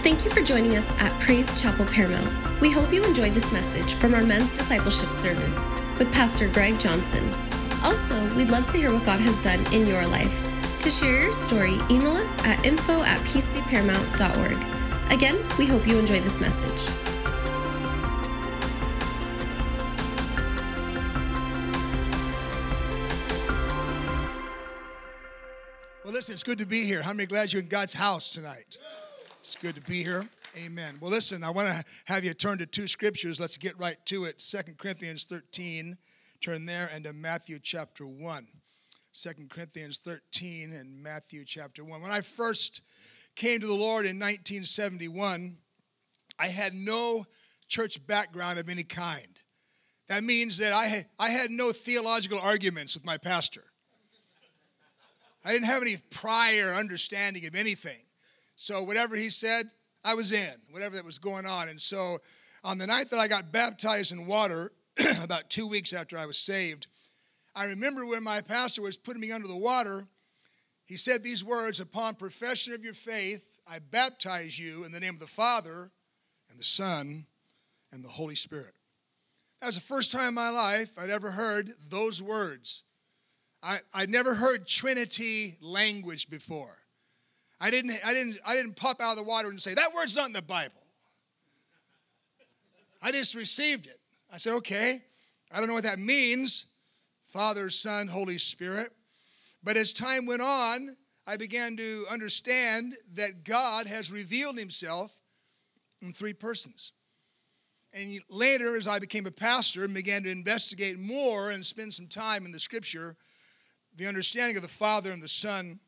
Thank you for joining us at Praise Chapel Paramount. We hope you enjoyed this message from our men's discipleship service with Pastor Greg Johnson. Also, we'd love to hear what God has done in your life. To share your story, email us at info at pcparamount.org. Again, we hope you enjoy this message. Well, listen, it's good to be here. How many glad you're in God's house tonight? It's good to be here. Amen. Well, listen, I want to have you turn to two scriptures. Let's get right to it. Second Corinthians 13, turn there, and to Matthew chapter 1. Second Corinthians 13 and Matthew chapter 1. When I first came to the Lord in 1971, I had no church background of any kind. That means that I I had no theological arguments with my pastor. I didn't have any prior understanding of anything. So whatever he said, I was in, whatever that was going on. And so on the night that I got baptized in water, about two weeks after I was saved, I remember when my pastor was putting me under the water, he said these words Upon profession of your faith, I baptize you in the name of the Father and the Son and the Holy Spirit. That was the first time in my life I'd ever heard those words. I, I'd never heard Trinity language before. I didn't, I, didn't, I didn't pop out of the water and say, that word's not in the Bible. I just received it. I said, okay, I don't know what that means Father, Son, Holy Spirit. But as time went on, I began to understand that God has revealed himself in three persons. And later, as I became a pastor and began to investigate more and spend some time in the scripture, the understanding of the Father and the Son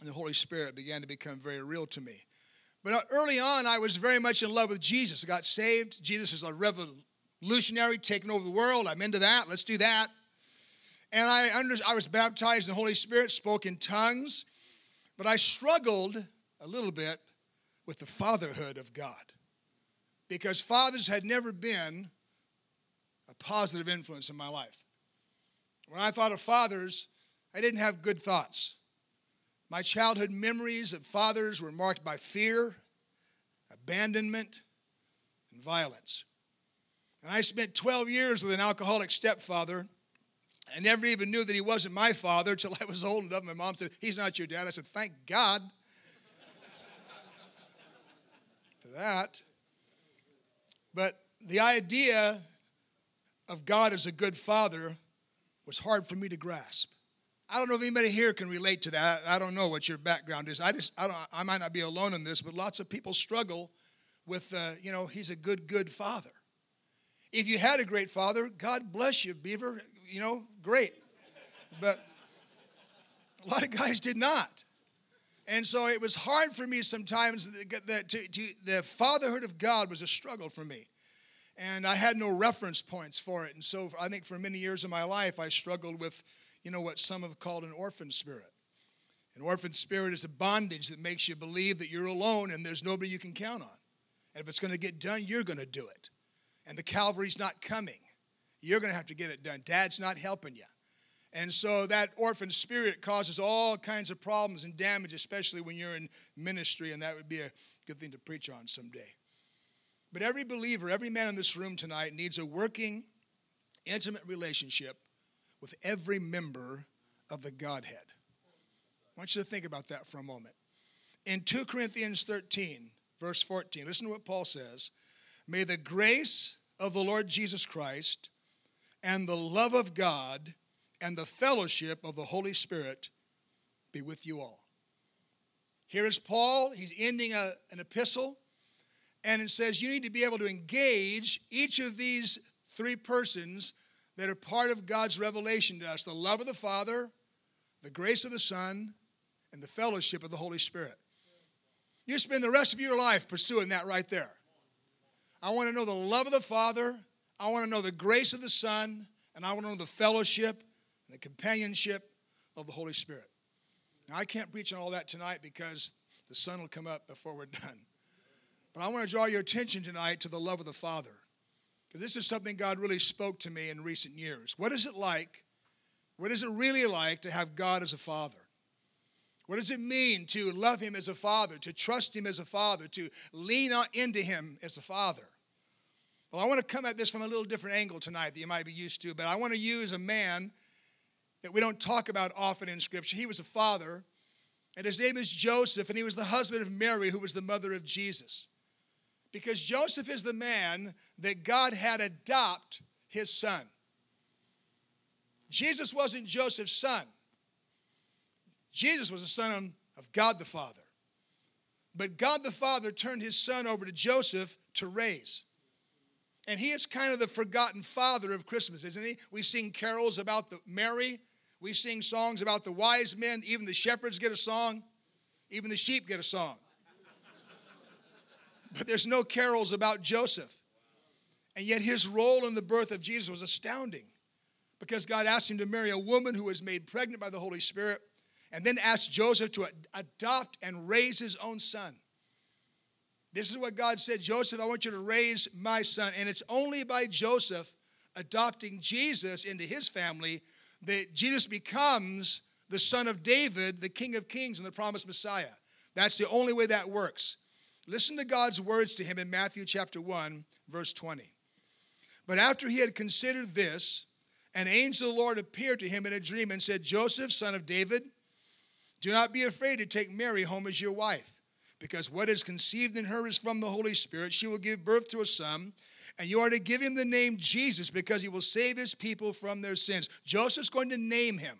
and the Holy Spirit began to become very real to me. But uh, early on, I was very much in love with Jesus. I got saved. Jesus is a revolutionary, taking over the world. I'm into that. Let's do that. And I, under, I was baptized in the Holy Spirit, spoke in tongues, but I struggled a little bit with the fatherhood of God because fathers had never been a positive influence in my life. When I thought of fathers, I didn't have good thoughts. My childhood memories of fathers were marked by fear, abandonment, and violence. And I spent 12 years with an alcoholic stepfather. I never even knew that he wasn't my father until I was old enough. My mom said, He's not your dad. I said, Thank God for that. But the idea of God as a good father was hard for me to grasp. I don't know if anybody here can relate to that. I don't know what your background is. I just, I, don't, I might not be alone in this, but lots of people struggle with, uh, you know, he's a good, good father. If you had a great father, God bless you, Beaver, you know, great. But a lot of guys did not. And so it was hard for me sometimes that to, to, the fatherhood of God was a struggle for me. And I had no reference points for it. And so I think for many years of my life, I struggled with you know, what some have called an orphan spirit. An orphan spirit is a bondage that makes you believe that you're alone and there's nobody you can count on. And if it's going to get done, you're going to do it. And the Calvary's not coming. You're going to have to get it done. Dad's not helping you. And so that orphan spirit causes all kinds of problems and damage, especially when you're in ministry, and that would be a good thing to preach on someday. But every believer, every man in this room tonight needs a working, intimate relationship with every member of the Godhead. I want you to think about that for a moment. In 2 Corinthians 13, verse 14, listen to what Paul says May the grace of the Lord Jesus Christ and the love of God and the fellowship of the Holy Spirit be with you all. Here is Paul, he's ending a, an epistle, and it says you need to be able to engage each of these three persons that are part of God's revelation to us the love of the Father, the grace of the Son, and the fellowship of the Holy Spirit. You spend the rest of your life pursuing that right there. I want to know the love of the Father, I want to know the grace of the Son, and I want to know the fellowship and the companionship of the Holy Spirit. Now, I can't preach on all that tonight because the sun will come up before we're done. But I want to draw your attention tonight to the love of the Father. Because this is something God really spoke to me in recent years. What is it like? What is it really like to have God as a father? What does it mean to love him as a father, to trust him as a father, to lean into him as a father? Well, I want to come at this from a little different angle tonight that you might be used to, but I want to use a man that we don't talk about often in Scripture. He was a father, and his name is Joseph, and he was the husband of Mary, who was the mother of Jesus. Because Joseph is the man that God had adopt his son. Jesus wasn't Joseph's son. Jesus was the son of God the Father. But God the Father turned his son over to Joseph to raise. And he is kind of the forgotten father of Christmas, isn't he? We sing carols about the Mary. We sing songs about the wise men. Even the shepherds get a song. Even the sheep get a song. But there's no carols about Joseph. And yet his role in the birth of Jesus was astounding because God asked him to marry a woman who was made pregnant by the Holy Spirit and then asked Joseph to adopt and raise his own son. This is what God said Joseph, I want you to raise my son. And it's only by Joseph adopting Jesus into his family that Jesus becomes the son of David, the king of kings, and the promised Messiah. That's the only way that works. Listen to God's words to him in Matthew chapter 1, verse 20. But after he had considered this, an angel of the Lord appeared to him in a dream and said, Joseph, son of David, do not be afraid to take Mary home as your wife, because what is conceived in her is from the Holy Spirit. She will give birth to a son, and you are to give him the name Jesus, because he will save his people from their sins. Joseph's going to name him.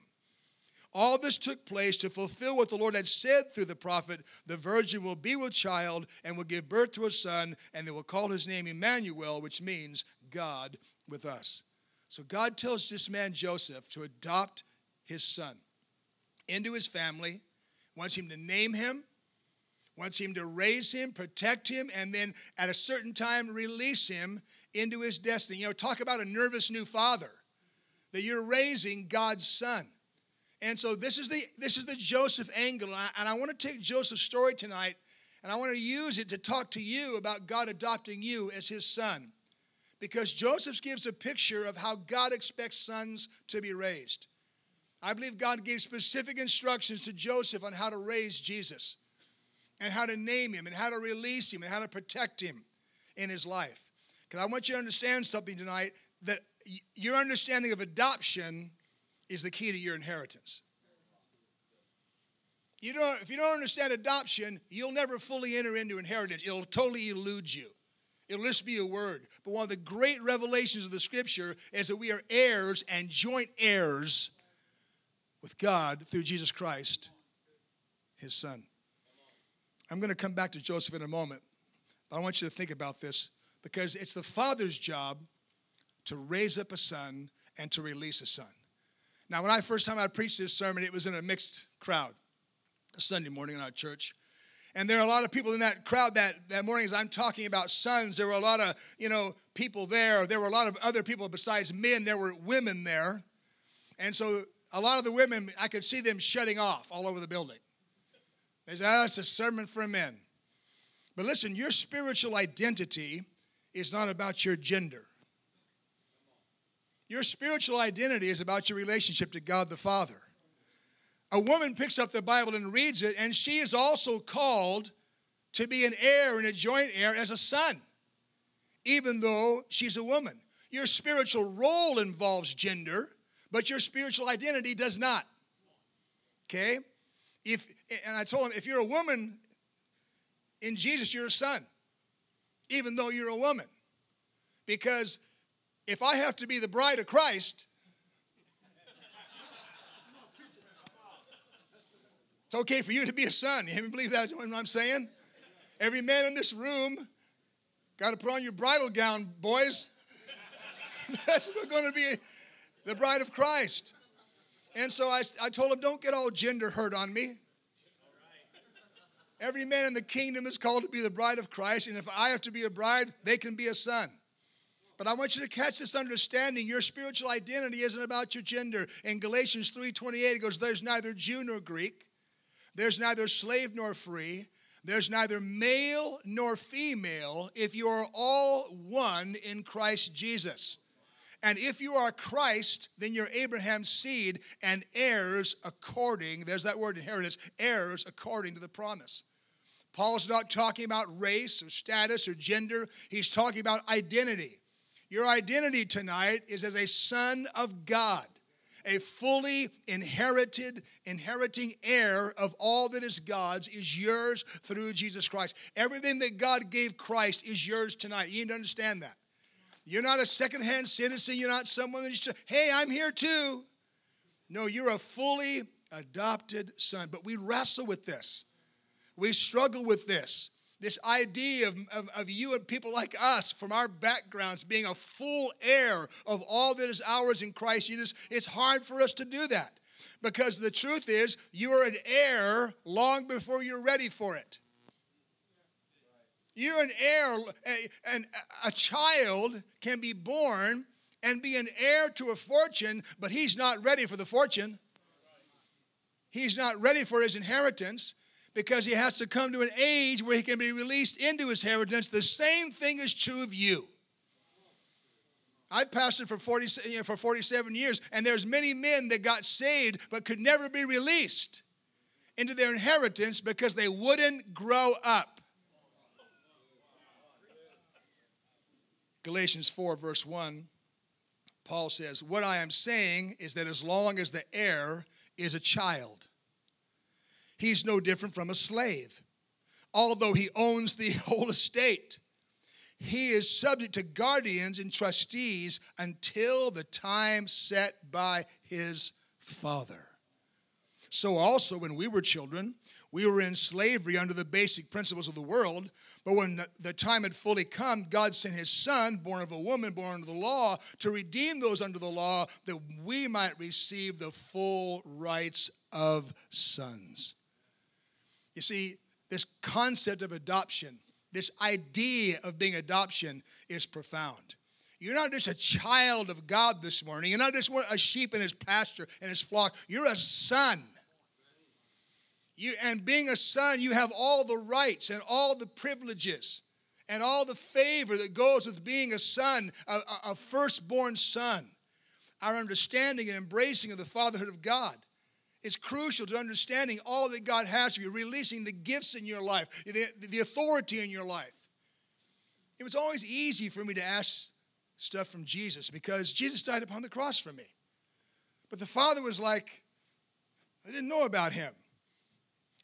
All this took place to fulfill what the Lord had said through the prophet the virgin will be with child and will give birth to a son, and they will call his name Emmanuel, which means God with us. So God tells this man Joseph to adopt his son into his family, wants him to name him, wants him to raise him, protect him, and then at a certain time release him into his destiny. You know, talk about a nervous new father that you're raising God's son. And so this is the this is the Joseph angle, and I, and I want to take Joseph's story tonight, and I want to use it to talk to you about God adopting you as His son, because Joseph gives a picture of how God expects sons to be raised. I believe God gave specific instructions to Joseph on how to raise Jesus and how to name him and how to release him and how to protect him in his life. Because I want you to understand something tonight that your understanding of adoption is the key to your inheritance. You don't, if you don't understand adoption, you'll never fully enter into inheritance. It'll totally elude you. It'll just be a word. But one of the great revelations of the scripture is that we are heirs and joint heirs with God through Jesus Christ, his son. I'm going to come back to Joseph in a moment, but I want you to think about this because it's the father's job to raise up a son and to release a son. Now, when I first time I preached this sermon, it was in a mixed crowd, a Sunday morning in our church. And there are a lot of people in that crowd that, that morning as I'm talking about sons. There were a lot of, you know, people there. There were a lot of other people besides men. There were women there. And so a lot of the women, I could see them shutting off all over the building. They said, oh, a sermon for men. But listen, your spiritual identity is not about your gender. Your spiritual identity is about your relationship to God the Father. A woman picks up the Bible and reads it, and she is also called to be an heir and a joint heir as a son, even though she's a woman. Your spiritual role involves gender, but your spiritual identity does not. Okay? If and I told him if you're a woman in Jesus, you're a son, even though you're a woman. Because if I have to be the bride of Christ, it's okay for you to be a son. You believe that what I'm saying? Every man in this room got to put on your bridal gown, boys. That's we're going to be the bride of Christ. And so I, I told him, don't get all gender hurt on me. Every man in the kingdom is called to be the bride of Christ, and if I have to be a bride, they can be a son. But I want you to catch this understanding. Your spiritual identity isn't about your gender. In Galatians 3:28, it goes, There's neither Jew nor Greek, there's neither slave nor free, there's neither male nor female, if you are all one in Christ Jesus. And if you are Christ, then you're Abraham's seed and heirs according, there's that word inheritance, heirs according to the promise. Paul's not talking about race or status or gender, he's talking about identity. Your identity tonight is as a son of God, a fully inherited, inheriting heir of all that is God's is yours through Jesus Christ. Everything that God gave Christ is yours tonight. You need to understand that. You're not a secondhand citizen. You're not someone that just, hey, I'm here too. No, you're a fully adopted son. But we wrestle with this. We struggle with this. This idea of, of, of, you and people like us from our backgrounds being a full heir of all that is ours in Christ Jesus, it's hard for us to do that. Because the truth is, you are an heir long before you're ready for it. You're an heir, and a child can be born and be an heir to a fortune, but he's not ready for the fortune. He's not ready for his inheritance because he has to come to an age where he can be released into his inheritance. The same thing is true of you. I've pastored for 40, you know, for 47 years, and there's many men that got saved but could never be released into their inheritance because they wouldn't grow up. Galatians 4, verse 1, Paul says, What I am saying is that as long as the heir is a child, he's no different from a slave, although he owns the whole estate. He is subject to guardians and trustees until the time set by his father. So, also, when we were children, we were in slavery under the basic principles of the world. But when the time had fully come, God sent his son, born of a woman, born under the law, to redeem those under the law that we might receive the full rights of sons. You see, this concept of adoption, this idea of being adoption is profound. You're not just a child of God this morning. You're not just a sheep in his pasture and his flock. You're a son. You, and being a son, you have all the rights and all the privileges and all the favor that goes with being a son, a, a firstborn son. Our understanding and embracing of the fatherhood of God is crucial to understanding all that God has for you, releasing the gifts in your life, the, the authority in your life. It was always easy for me to ask stuff from Jesus because Jesus died upon the cross for me. But the Father was like, I didn't know about him.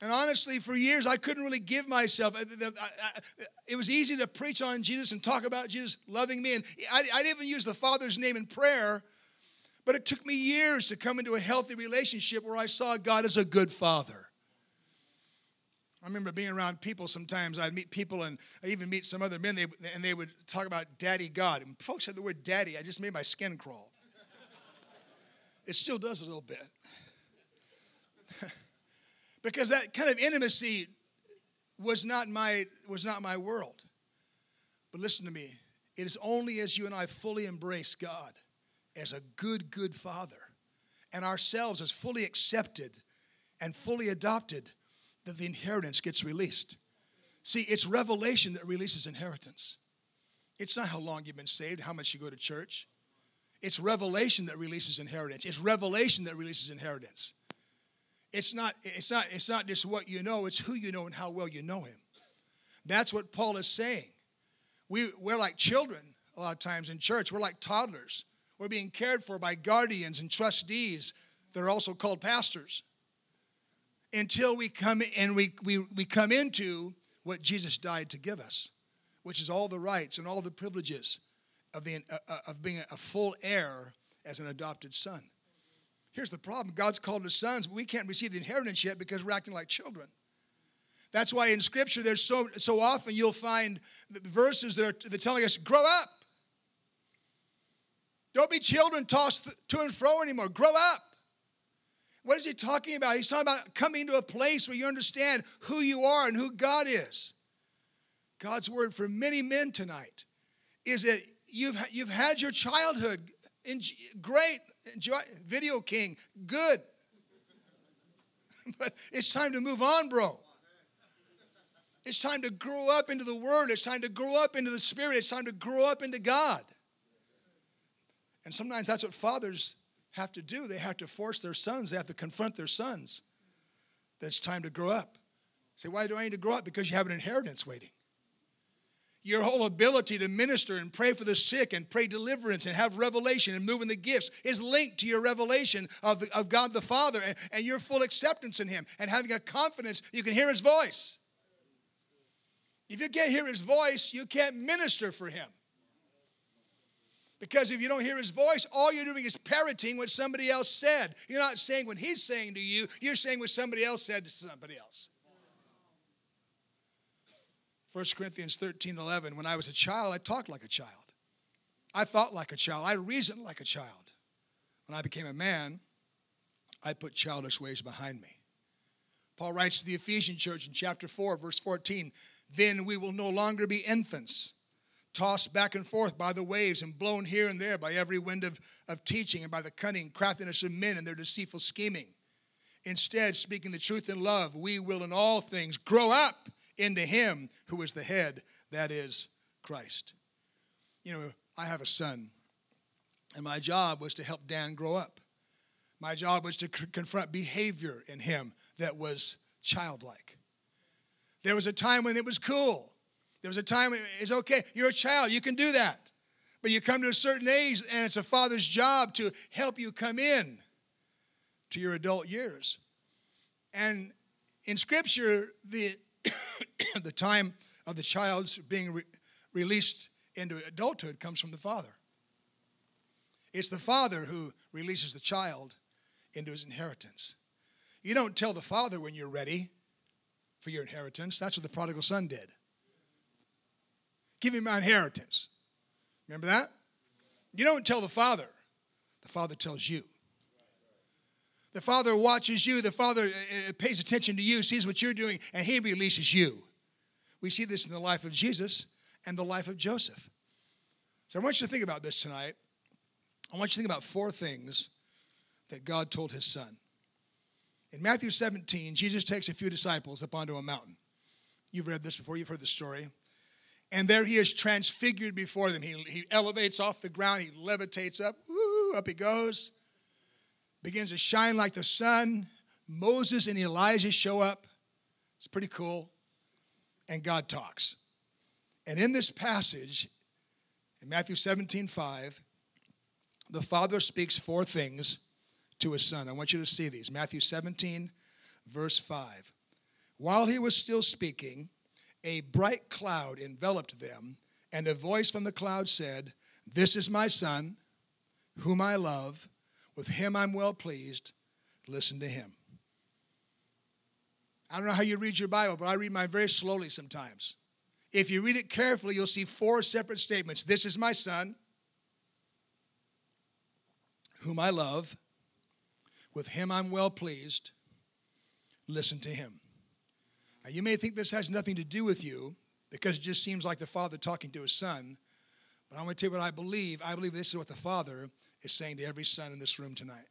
And honestly, for years, I couldn't really give myself. Uh, it was easy to preach on Jesus and talk about Jesus loving me. And I, didn't even use the Father's name in prayer, but it took me years to come into a healthy relationship where I saw God as a good Father. I remember being around people sometimes. I'd meet people and I even meet some other men, they, and they would talk about Daddy God. And folks said the word daddy, I just made my skin crawl. It still does a little bit because that kind of intimacy was not my was not my world. But listen to me, it is only as you and I fully embrace God as a good good father and ourselves as fully accepted and fully adopted that the inheritance gets released. See, it's revelation that releases inheritance. It's not how long you've been saved, how much you go to church. It's revelation that releases inheritance. It's revelation that releases inheritance. It's not, it's, not, it's not just what you know, it's who you know and how well you know him. That's what Paul is saying. We, we're like children a lot of times in church, we're like toddlers. We're being cared for by guardians and trustees that are also called pastors until we come and we, we, we come into what Jesus died to give us, which is all the rights and all the privileges of, the, uh, uh of being a full heir as an adopted son. Here's the problem God's called us sons, but we can't receive the inheritance yet because we're acting like children. That's why in Scripture, there's so, so often you'll find verses that are, that are telling us, grow up. Don't be children tossed to and fro anymore. Grow up. What is he talking about? He's talking about coming to a place where you understand who you are and who God is. God's word for many men tonight is that you've, you've had your childhood in, great, Enjoy Video King, good. but it's time to move on, bro. It's time to grow up into the Word. It's time to grow up into the Spirit. It's time to grow up into God. And sometimes that's what fathers have to do. They have to force their sons, they have to confront their sons that it's time to grow up. Say, why do I need to grow up? Because you have an inheritance waiting. Your whole ability to minister and pray for the sick and pray deliverance and have revelation and move in the gifts is linked to your revelation of, the, of God the Father and, and your full acceptance in Him and having a confidence you can hear His voice. If you can't hear His voice, you can't minister for Him. Because if you don't hear his voice, all you're doing is parroting what somebody else said. You're not saying what he's saying to you, you're saying what somebody else said to somebody else. 1 Corinthians 13 11, when I was a child, I talked like a child. I thought like a child. I reasoned like a child. When I became a man, I put childish ways behind me. Paul writes to the Ephesian church in chapter 4, verse 14 Then we will no longer be infants, tossed back and forth by the waves and blown here and there by every wind of, of teaching and by the cunning craftiness of men and their deceitful scheming. Instead, speaking the truth in love, we will in all things grow up into him who is the head, that is Christ. You know, I have a son, and my job was to help Dan grow up. My job was to confront behavior in him that was childlike. There was a time when it was cool. There was a time it's okay, you're a child, you can do that. But you come to a certain age, and it's a father's job to help you come in to your adult years. And in Scripture, the the time of the child's being re- released into adulthood comes from the father. It's the father who releases the child into his inheritance. You don't tell the father when you're ready for your inheritance. That's what the prodigal son did. Give me my inheritance. Remember that? You don't tell the father, the father tells you. The Father watches you. The Father uh, uh, pays attention to you, sees what you're doing, and He releases you. We see this in the life of Jesus and the life of Joseph. So I want you to think about this tonight. I want you to think about four things that God told His Son. In Matthew 17, Jesus takes a few disciples up onto a mountain. You've read this before, you've heard the story. And there he is transfigured before them. He, he elevates off the ground, he levitates up, woo, up he goes begins to shine like the sun. Moses and Elijah show up. It's pretty cool. And God talks. And in this passage, in Matthew 17 5, the Father speaks four things to his Son. I want you to see these. Matthew 17, verse 5. While he was still speaking, a bright cloud enveloped them, and a voice from the cloud said, This is my Son, whom I love with him I'm well pleased. Listen to him. I don't know how you read your Bible, but I read mine very slowly sometimes. If you read it carefully, you'll see four separate statements. This is my son, whom I love. With him I'm well pleased. Listen to him. Now, you may think this has nothing to do with you because it just seems like the father talking to his son. But I'm going to tell you what I believe. I believe this is what the father is saying to every son in this room tonight.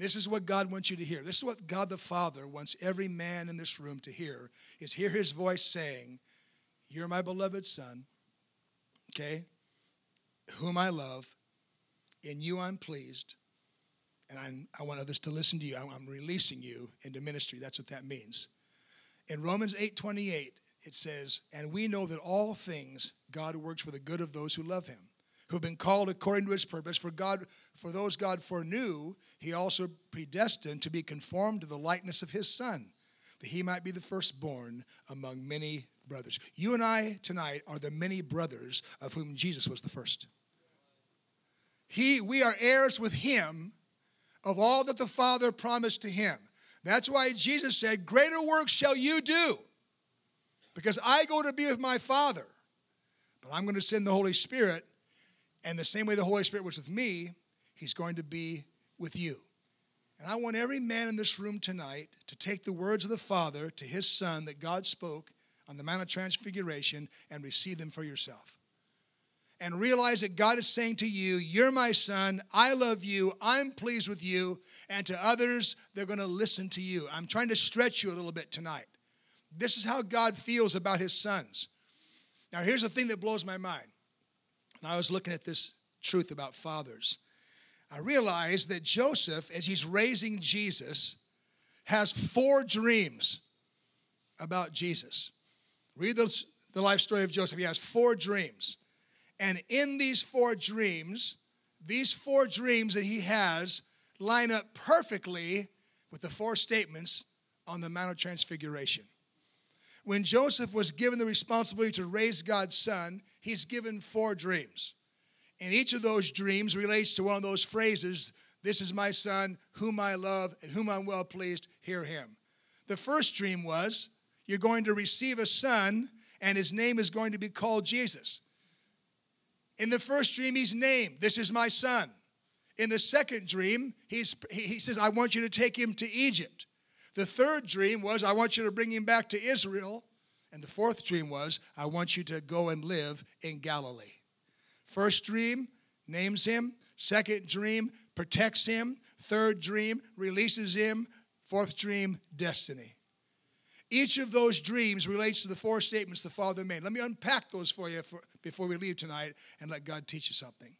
This is what God wants you to hear. This is what God the Father wants every man in this room to hear is hear his voice saying, "You're my beloved son, okay? Whom I love, in you I'm pleased, and I'm, i want others to listen to you. I'm, I'm releasing you into ministry. That's what that means." In Romans 8:28, it says, "And we know that all things God works for the good of those who love him." who've been called according to his purpose. For God, for those God foreknew, he also predestined to be conformed to the likeness of his son, that he might be the firstborn among many brothers. You and I tonight are the many brothers of whom Jesus was the first. He, we are heirs with him of all that the Father promised to him. That's why Jesus said, Greater works shall you do, because I go to be with my Father. But I'm going to send the Holy Spirit and the same way the Holy Spirit was with me, He's going to be with you. And I want every man in this room tonight to take the words of the Father to His Son that God spoke on the Mount of Transfiguration and receive them for yourself. And realize that God is saying to you, You're my son, I love you, I'm pleased with you. And to others, they're going to listen to you. I'm trying to stretch you a little bit tonight. This is how God feels about His sons. Now, here's the thing that blows my mind. And I was looking at this truth about fathers. I realized that Joseph, as he's raising Jesus, has four dreams about Jesus. Read the, the life story of Joseph. He has four dreams. And in these four dreams, these four dreams that he has line up perfectly with the four statements on the Mount of Transfiguration. When Joseph was given the responsibility to raise God's son, he's given four dreams. And each of those dreams relates to one of those phrases This is my son, whom I love, and whom I'm well pleased, hear him. The first dream was You're going to receive a son, and his name is going to be called Jesus. In the first dream, he's named, This is my son. In the second dream, he's, he says, I want you to take him to Egypt. The third dream was, I want you to bring him back to Israel. And the fourth dream was, I want you to go and live in Galilee. First dream names him. Second dream protects him. Third dream releases him. Fourth dream, destiny. Each of those dreams relates to the four statements the Father made. Let me unpack those for you for, before we leave tonight and let God teach you something.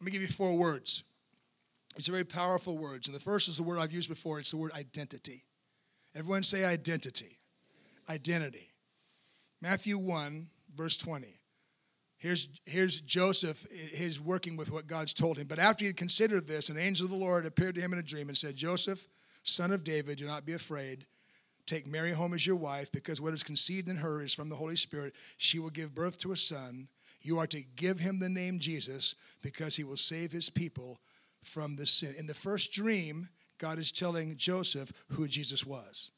Let me give you four words. Are very powerful words. And the first is the word I've used before it's the word identity. Everyone say identity. Identity. Matthew 1, verse 20. Here's, here's Joseph, eh, he's working with what God's told him. But after he had considered this, an angel of the Lord appeared to him in a dream and said, Joseph, son of David, do not be afraid. Take Mary home as your wife, because what is conceived in her is from the Holy Spirit. She will give birth to a son. You are to give him the name Jesus, because he will save his people from the sin. In the first dream, God is telling Joseph who Jesus was.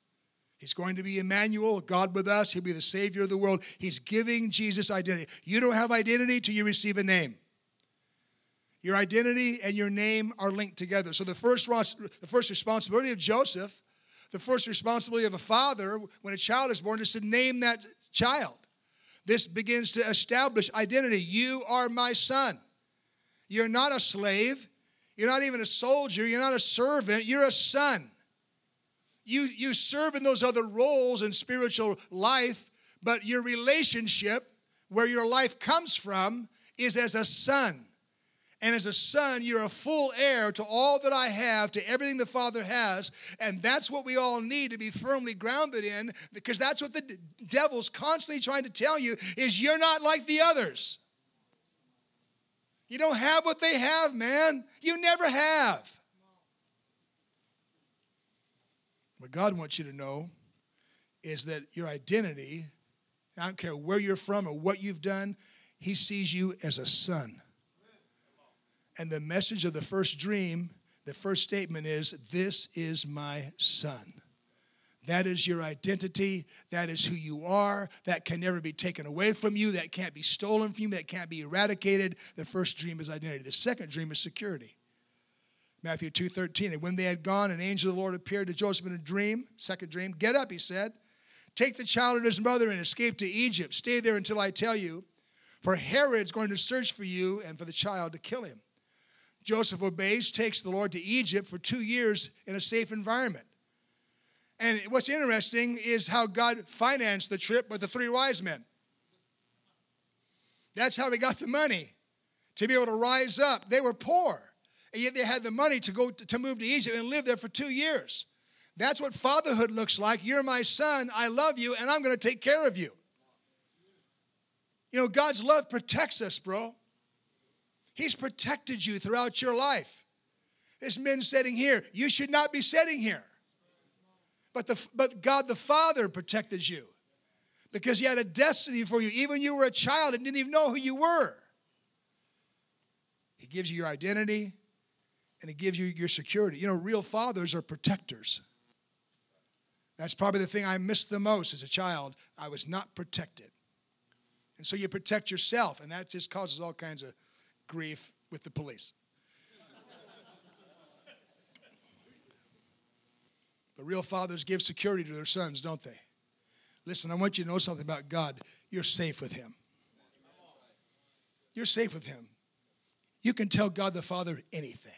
He's going to be Emmanuel, God with us. He'll be the Savior of the world. He's giving Jesus identity. You don't have identity till you receive a name. Your identity and your name are linked together. So the first, the first responsibility of Joseph, the first responsibility of a father when a child is born is to name that child. This begins to establish identity. You are my son. You're not a slave. You're not even a soldier. You're not a servant. You're a son. You, you serve in those other roles in spiritual life, but your relationship, where your life comes from, is as a son. And as a son, you're a full heir to all that I have, to everything the Father has. And that's what we all need to be firmly grounded in, because that's what the devil's constantly trying to tell you is you're not like the others. You don't have what they have, man. You never have. What God wants you to know is that your identity, I don't care where you're from or what you've done, He sees you as a son. And the message of the first dream, the first statement is, This is my son. That is your identity. That is who you are. That can never be taken away from you. That can't be stolen from you. That can't be eradicated. The first dream is identity. The second dream is security. Matthew 2:13. And when they had gone, an angel of the Lord appeared to Joseph in a dream, second dream. Get up, he said. Take the child and his mother and escape to Egypt. Stay there until I tell you, for Herod's going to search for you and for the child to kill him. Joseph obeys, takes the Lord to Egypt for two years in a safe environment. And what's interesting is how God financed the trip with the three wise men. That's how they got the money to be able to rise up. They were poor and yet they had the money to go to move to Egypt and live there for two years. That's what fatherhood looks like. You're my son, I love you, and I'm going to take care of you. You know, God's love protects us, bro. He's protected you throughout your life. There's men sitting here. You should not be sitting here. But, the, but God the Father protected you because He had a destiny for you. Even you were a child and didn't even know who you were. He gives you your identity, and He gives you your security. You know, real fathers are protectors. That's probably the thing I missed the most as a child. I was not protected. And so you protect yourself, and that just causes all kinds of grief with the police. but real fathers give security to their sons, don't they? Listen, I want you to know something about God. You're safe with Him. You're safe with Him. You can tell God the Father anything.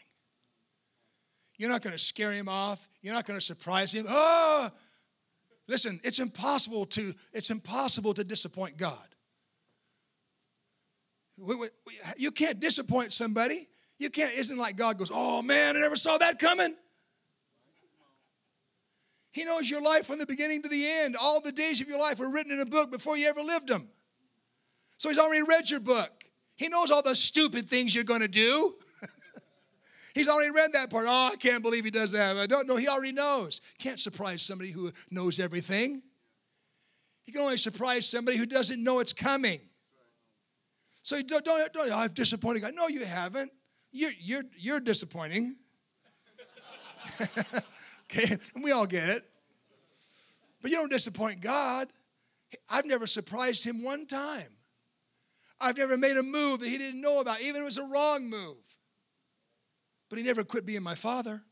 You're not going to scare him off. You're not going to surprise him. Oh, listen, it's impossible to it's impossible to disappoint God. You can't disappoint somebody. You can't, isn't like God goes, oh man, I never saw that coming. He knows your life from the beginning to the end. All the days of your life were written in a book before you ever lived them. So he's already read your book. He knows all the stupid things you're going to do. he's already read that part. Oh, I can't believe he does that. I don't know. He already knows. Can't surprise somebody who knows everything. He can only surprise somebody who doesn't know it's coming. So don't, don't, don't oh, I've disappointed God. No, you haven't. You're, you're, you're disappointing. okay, and we all get it. But you don't disappoint God. I've never surprised him one time. I've never made a move that he didn't know about, even if it was a wrong move. But he never quit being my father.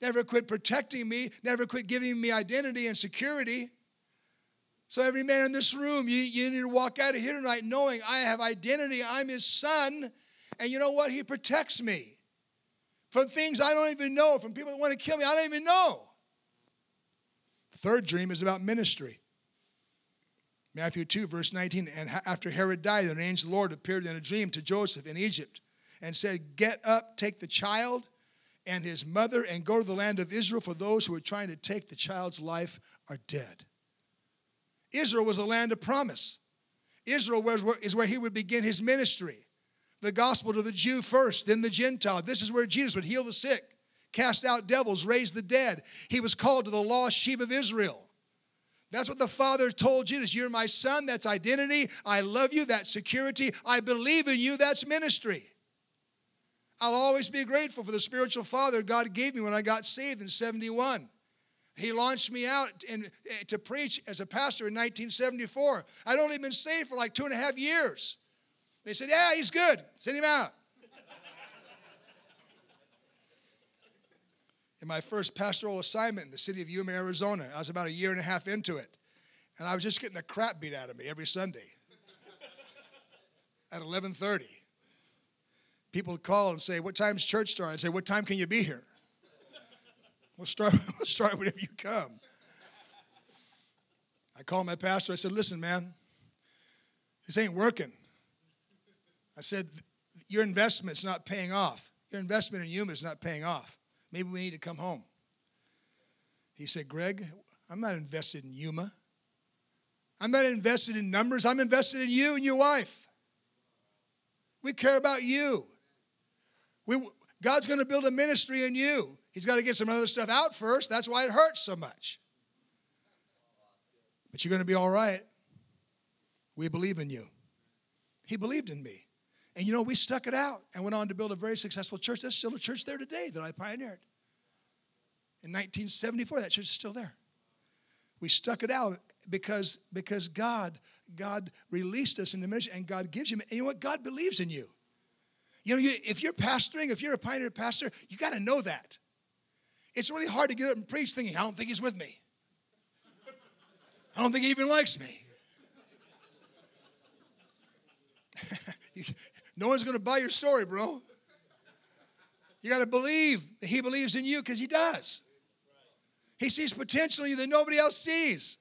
Never quit protecting me, never quit giving me identity and security. So, every man in this room, you, you need to walk out of here tonight knowing I have identity. I'm his son. And you know what? He protects me from things I don't even know, from people that want to kill me. I don't even know. Third dream is about ministry. Matthew 2, verse 19. And after Herod died, an angel of the Lord appeared in a dream to Joseph in Egypt and said, Get up, take the child and his mother, and go to the land of Israel, for those who are trying to take the child's life are dead. Israel was a land of promise. Israel is where he would begin his ministry. The gospel to the Jew first, then the Gentile. This is where Jesus would heal the sick, cast out devils, raise the dead. He was called to the lost sheep of Israel. That's what the Father told Jesus. You're my son. That's identity. I love you. That's security. I believe in you. That's ministry. I'll always be grateful for the spiritual father God gave me when I got saved in 71. He launched me out in, eh, to preach as a pastor in 1974. I'd only been saved for like two and a half years. They said, Yeah, he's good. Send him out. in my first pastoral assignment in the city of Yuma, Arizona, I was about a year and a half into it. And I was just getting the crap beat out of me every Sunday at 11:30. People would call and say, "What time's church start?" I'd say, "What time can you be here?" We'll start, we'll start whenever you come. I called my pastor. I said, Listen, man, this ain't working. I said, Your investment's not paying off. Your investment in Yuma is not paying off. Maybe we need to come home. He said, Greg, I'm not invested in Yuma. I'm not invested in numbers. I'm invested in you and your wife. We care about you. We, God's going to build a ministry in you. He's got to get some other stuff out first. That's why it hurts so much. But you're going to be all right. We believe in you. He believed in me. And you know, we stuck it out and went on to build a very successful church. There's still a church there today that I pioneered. In 1974, that church is still there. We stuck it out because, because God, God released us in the ministry and God gives you, and you know what? God believes in you. You know, you, if you're pastoring, if you're a pioneer pastor, you got to know that. It's really hard to get up and preach thinking, I don't think he's with me. I don't think he even likes me. no one's going to buy your story, bro. You got to believe that he believes in you because he does. He sees potential in you that nobody else sees.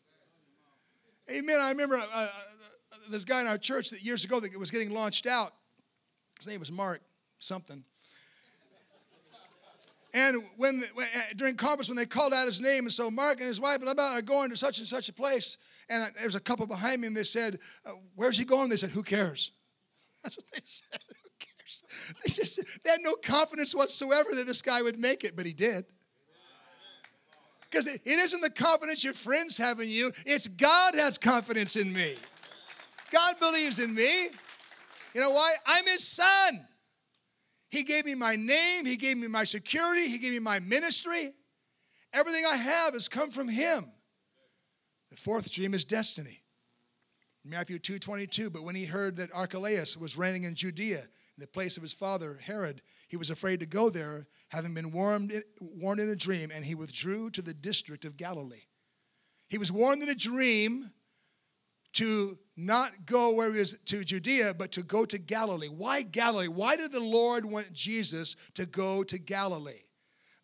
Amen. I remember uh, uh, this guy in our church that years ago that was getting launched out. His name was Mark something. And when, when during conference, when they called out his name, and so Mark and his wife, and about are going to such and such a place, and there was a couple behind me, and they said, uh, "Where's he going?" They said, "Who cares?" That's what they said. Who cares? They just they had no confidence whatsoever that this guy would make it, but he did. Because it isn't the confidence your friends have in you; it's God has confidence in me. God believes in me. You know why? I'm His son. He gave me my name, He gave me my security, He gave me my ministry. Everything I have has come from Him. The fourth dream is destiny. Matthew 2 22, but when he heard that Archelaus was reigning in Judea in the place of his father Herod, he was afraid to go there, having been warned warned in a dream, and he withdrew to the district of Galilee. He was warned in a dream to not go where he was to Judea, but to go to Galilee. Why Galilee? Why did the Lord want Jesus to go to Galilee?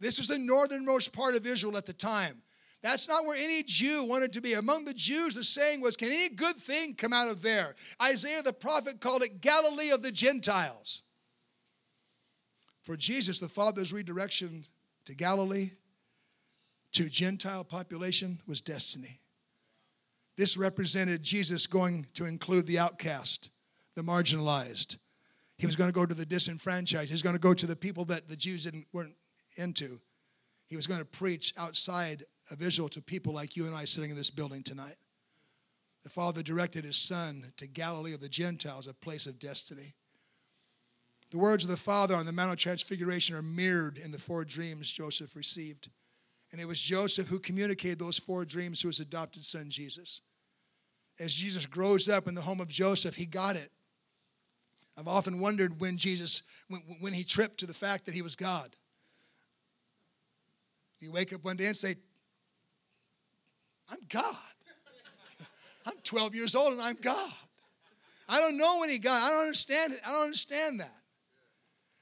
This was the northernmost part of Israel at the time. That's not where any Jew wanted to be. Among the Jews, the saying was, Can any good thing come out of there? Isaiah the prophet called it Galilee of the Gentiles. For Jesus, the Father's redirection to Galilee, to Gentile population, was destiny. This represented Jesus going to include the outcast, the marginalized. He was going to go to the disenfranchised. He was going to go to the people that the Jews didn't, weren't into. He was going to preach outside of Israel to people like you and I sitting in this building tonight. The Father directed his Son to Galilee of the Gentiles, a place of destiny. The words of the Father on the Mount of Transfiguration are mirrored in the four dreams Joseph received. And it was Joseph who communicated those four dreams to his adopted son, Jesus. As Jesus grows up in the home of Joseph, he got it. I've often wondered when Jesus, when, when he tripped to the fact that he was God. You wake up one day and say, I'm God. I'm 12 years old and I'm God. I don't know he got. I don't understand it. I don't understand that.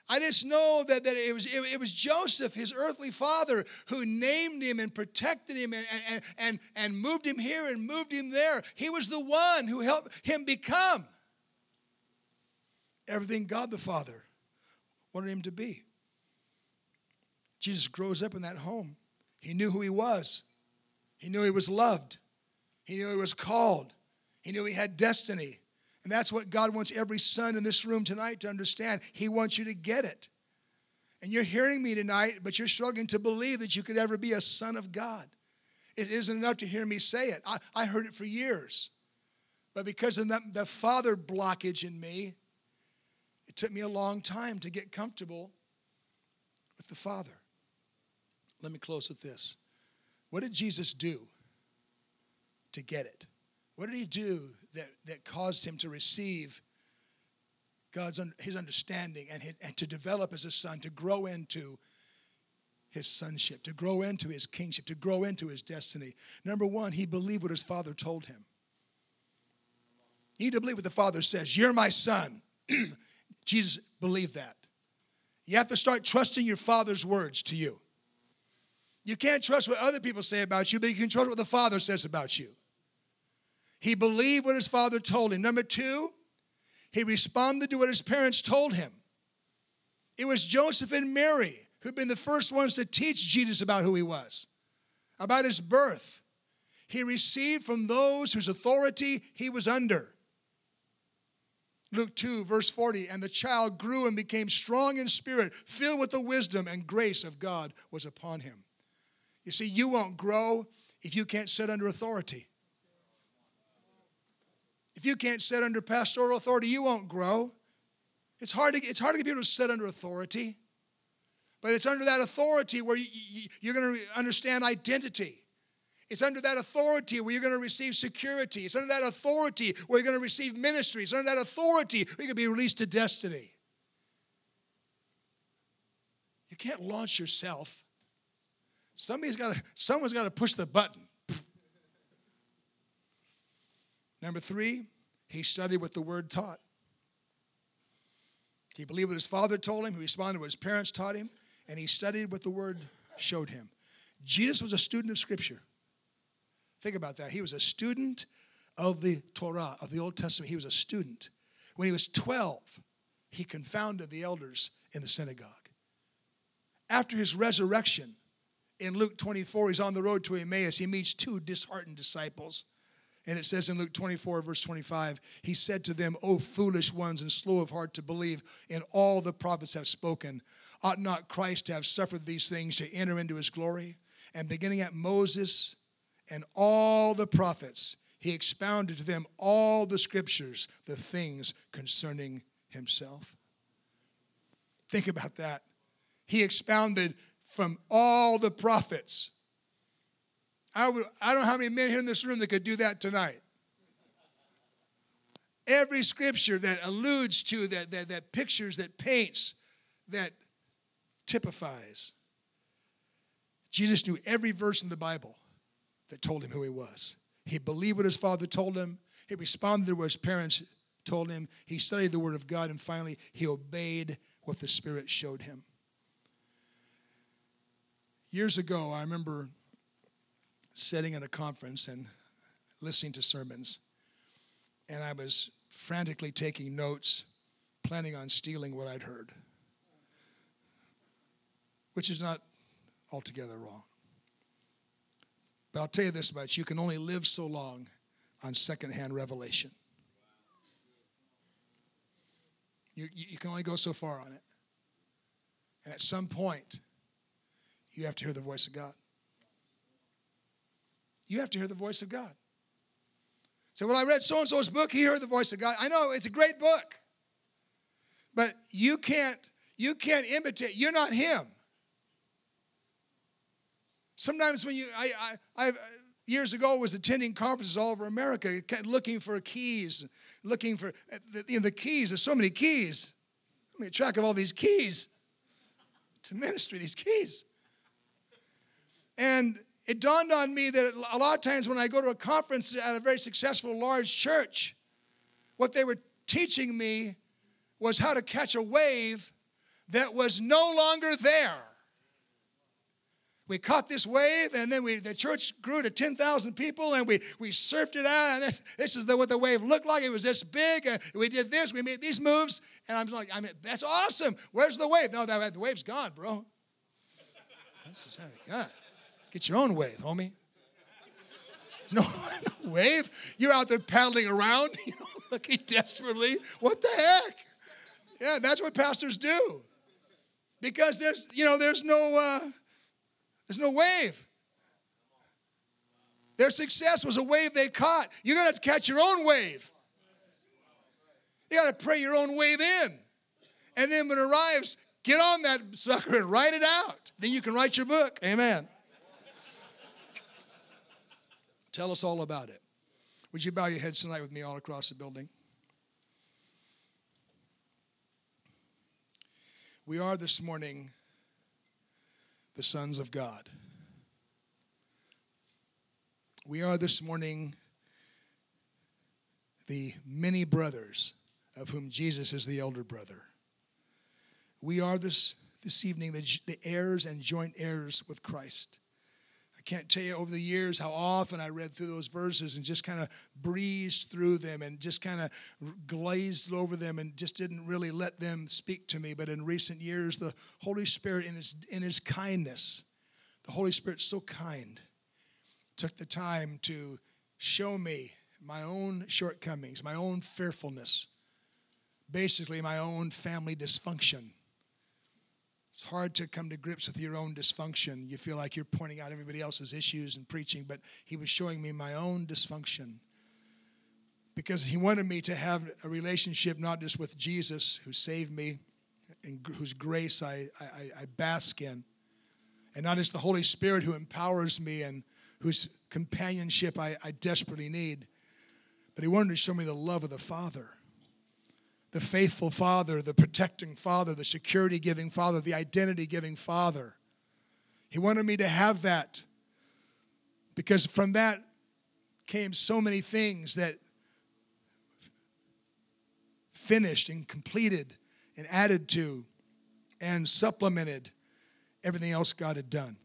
I just know that, that it, was, it, it, was Joseph, his earthly father, who named him and protected him and, and, and, and moved him here and moved him there. He was the one who helped him become everything God the Father wanted him to be. Jesus grows up in that home. He knew who he was, he knew he was loved, he knew he was called, he knew he had destiny. And that's what God wants every son in this room tonight to understand. He wants you to get it. And you're hearing me tonight, but you're struggling to believe that you could ever be a son of God. It isn't enough to hear me say it. I, I heard it for years. But because of the, the father blockage in me, it took me a long time to get comfortable with the Father. Let me close with this. What did Jesus do to get it? What did he do that, that caused him to receive God's his understanding and, his, and to develop as a son, to grow into his sonship, to grow into his kingship, to grow into his destiny? Number one, he believed what his father told him. He need to believe what the father says. You're my son. Jesus believed that. You have to start trusting your father's words to you. You can't trust what other people say about you, but you can trust what the Father says about you. He believed what his father told him. Number two, he responded to what his parents told him. It was Joseph and Mary who'd been the first ones to teach Jesus about who he was, about his birth. He received from those whose authority he was under. Luke 2, verse 40, and the child grew and became strong in spirit, filled with the wisdom and grace of God was upon him. You see, you won't grow if you can't sit under authority. If you can't sit under pastoral authority, you won't grow. It's hard to, it's hard to get people to sit under authority, but it's under that authority where you, you, you're going to understand identity. It's under that authority where you're going to receive security. It's under that authority where you're going to receive ministry. It's under that authority where you're going to be released to destiny. You can't launch yourself Somebody's got to, someone's got to push the button. Number three, he studied what the word taught. He believed what his father told him, he responded what his parents taught him, and he studied what the word showed him. Jesus was a student of Scripture. Think about that. He was a student of the Torah, of the Old Testament. He was a student. When he was 12, he confounded the elders in the synagogue. After his resurrection, in Luke 24, he's on the road to Emmaus. He meets two disheartened disciples. And it says in Luke 24, verse 25, he said to them, O foolish ones and slow of heart to believe in all the prophets have spoken. Ought not Christ to have suffered these things to enter into his glory? And beginning at Moses and all the prophets, he expounded to them all the scriptures, the things concerning himself. Think about that. He expounded from all the prophets. I, would, I don't know how many men here in this room that could do that tonight. Every scripture that alludes to, that, that, that pictures, that paints, that typifies. Jesus knew every verse in the Bible that told him who he was. He believed what his father told him. He responded to what his parents told him. He studied the word of God, and finally, he obeyed what the Spirit showed him. Years ago, I remember sitting in a conference and listening to sermons, and I was frantically taking notes, planning on stealing what I'd heard, which is not altogether wrong. But I'll tell you this much you can only live so long on secondhand revelation. You, you can only go so far on it. And at some point, you have to hear the voice of God. You have to hear the voice of God. So when I read so and so's book, he heard the voice of God. I know it's a great book, but you can't you can't imitate. You're not him. Sometimes when you I I, I years ago was attending conferences all over America, looking for keys, looking for you know, the keys. There's so many keys. I mean, track of all these keys to ministry. These keys. And it dawned on me that a lot of times when I go to a conference at a very successful large church, what they were teaching me was how to catch a wave that was no longer there. We caught this wave, and then we, the church grew to 10,000 people, and we, we surfed it out. And this is the, what the wave looked like. It was this big. Uh, we did this. We made these moves. And I'm like, I mean, that's awesome. Where's the wave? No, that, the wave's gone, bro. That's just how it got. Get your own wave, homie. No, no wave. You're out there paddling around, you know, looking desperately. What the heck? Yeah, that's what pastors do. Because there's, you know, there's no uh, there's no wave. Their success was a wave they caught. Gonna have to catch your own wave. You gotta pray your own wave in. And then when it arrives, get on that sucker and write it out. Then you can write your book. Amen. Tell us all about it. Would you bow your heads tonight with me all across the building? We are this morning the sons of God. We are this morning the many brothers of whom Jesus is the elder brother. We are this, this evening the, the heirs and joint heirs with Christ can't tell you over the years how often I read through those verses and just kind of breezed through them and just kind of glazed over them and just didn't really let them speak to me. But in recent years, the Holy Spirit, in His, in his kindness, the Holy Spirit's so kind, took the time to show me my own shortcomings, my own fearfulness, basically my own family dysfunction it's hard to come to grips with your own dysfunction. You feel like you're pointing out everybody else's issues and preaching, but he was showing me my own dysfunction. Because he wanted me to have a relationship not just with Jesus, who saved me and whose grace I, I, I bask in, and not just the Holy Spirit who empowers me and whose companionship I, I desperately need, but he wanted to show me the love of the Father the faithful father, the protecting father, the security giving father, the identity giving father. He wanted me to have that because from that came so many things that finished and completed and added to and supplemented everything else God had done.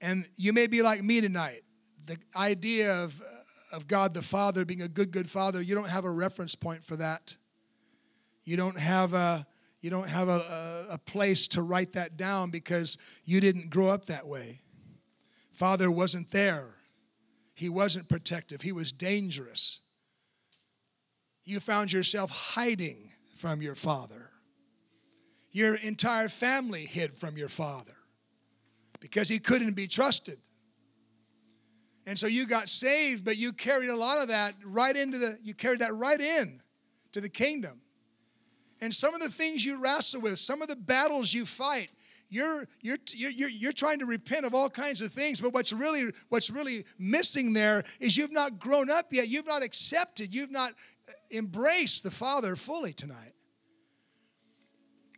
And you may be like me tonight. The idea of uh, of God the Father being a good, good Father, you don't have a reference point for that. You don't have a you don't have a, a, a place to write that down because you didn't grow up that way. Father wasn't there. He wasn't protective. He was dangerous. You found yourself hiding from your father. Your entire family hid from your father because he couldn't be trusted. And so you got saved, but you carried a lot of that right into the, you carried that right in to the kingdom. And some of the things you wrestle with, some of the battles you fight, you're, you're, you're, you're trying to repent of all kinds of things, but what's really, what's really missing there is you've not grown up yet. You've not accepted, you've not embraced the Father fully tonight.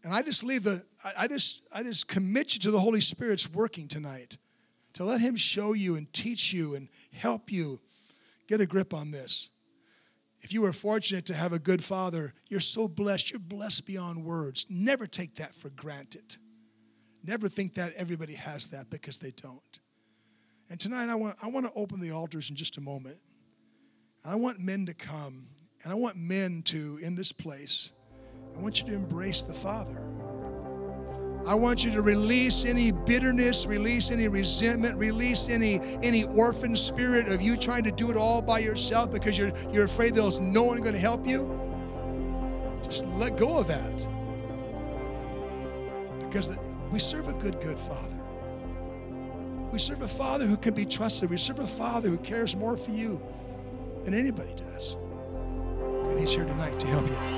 And I just leave the, I just, I just commit you to the Holy Spirit's working tonight to let Him show you and teach you and help you get a grip on this. If you were fortunate to have a good father, you're so blessed. You're blessed beyond words. Never take that for granted. Never think that everybody has that because they don't. And tonight I want, I want to open the altars in just a moment. And I want men to come, and I want men to, in this place, I want you to embrace the Father. I want you to release any bitterness, release any resentment, release any any orphan spirit of you trying to do it all by yourself because you're you're afraid there's no one going to help you. Just let go of that. Because we serve a good, good Father. We serve a Father who can be trusted. We serve a Father who cares more for you than anybody does. And He's here tonight to help you.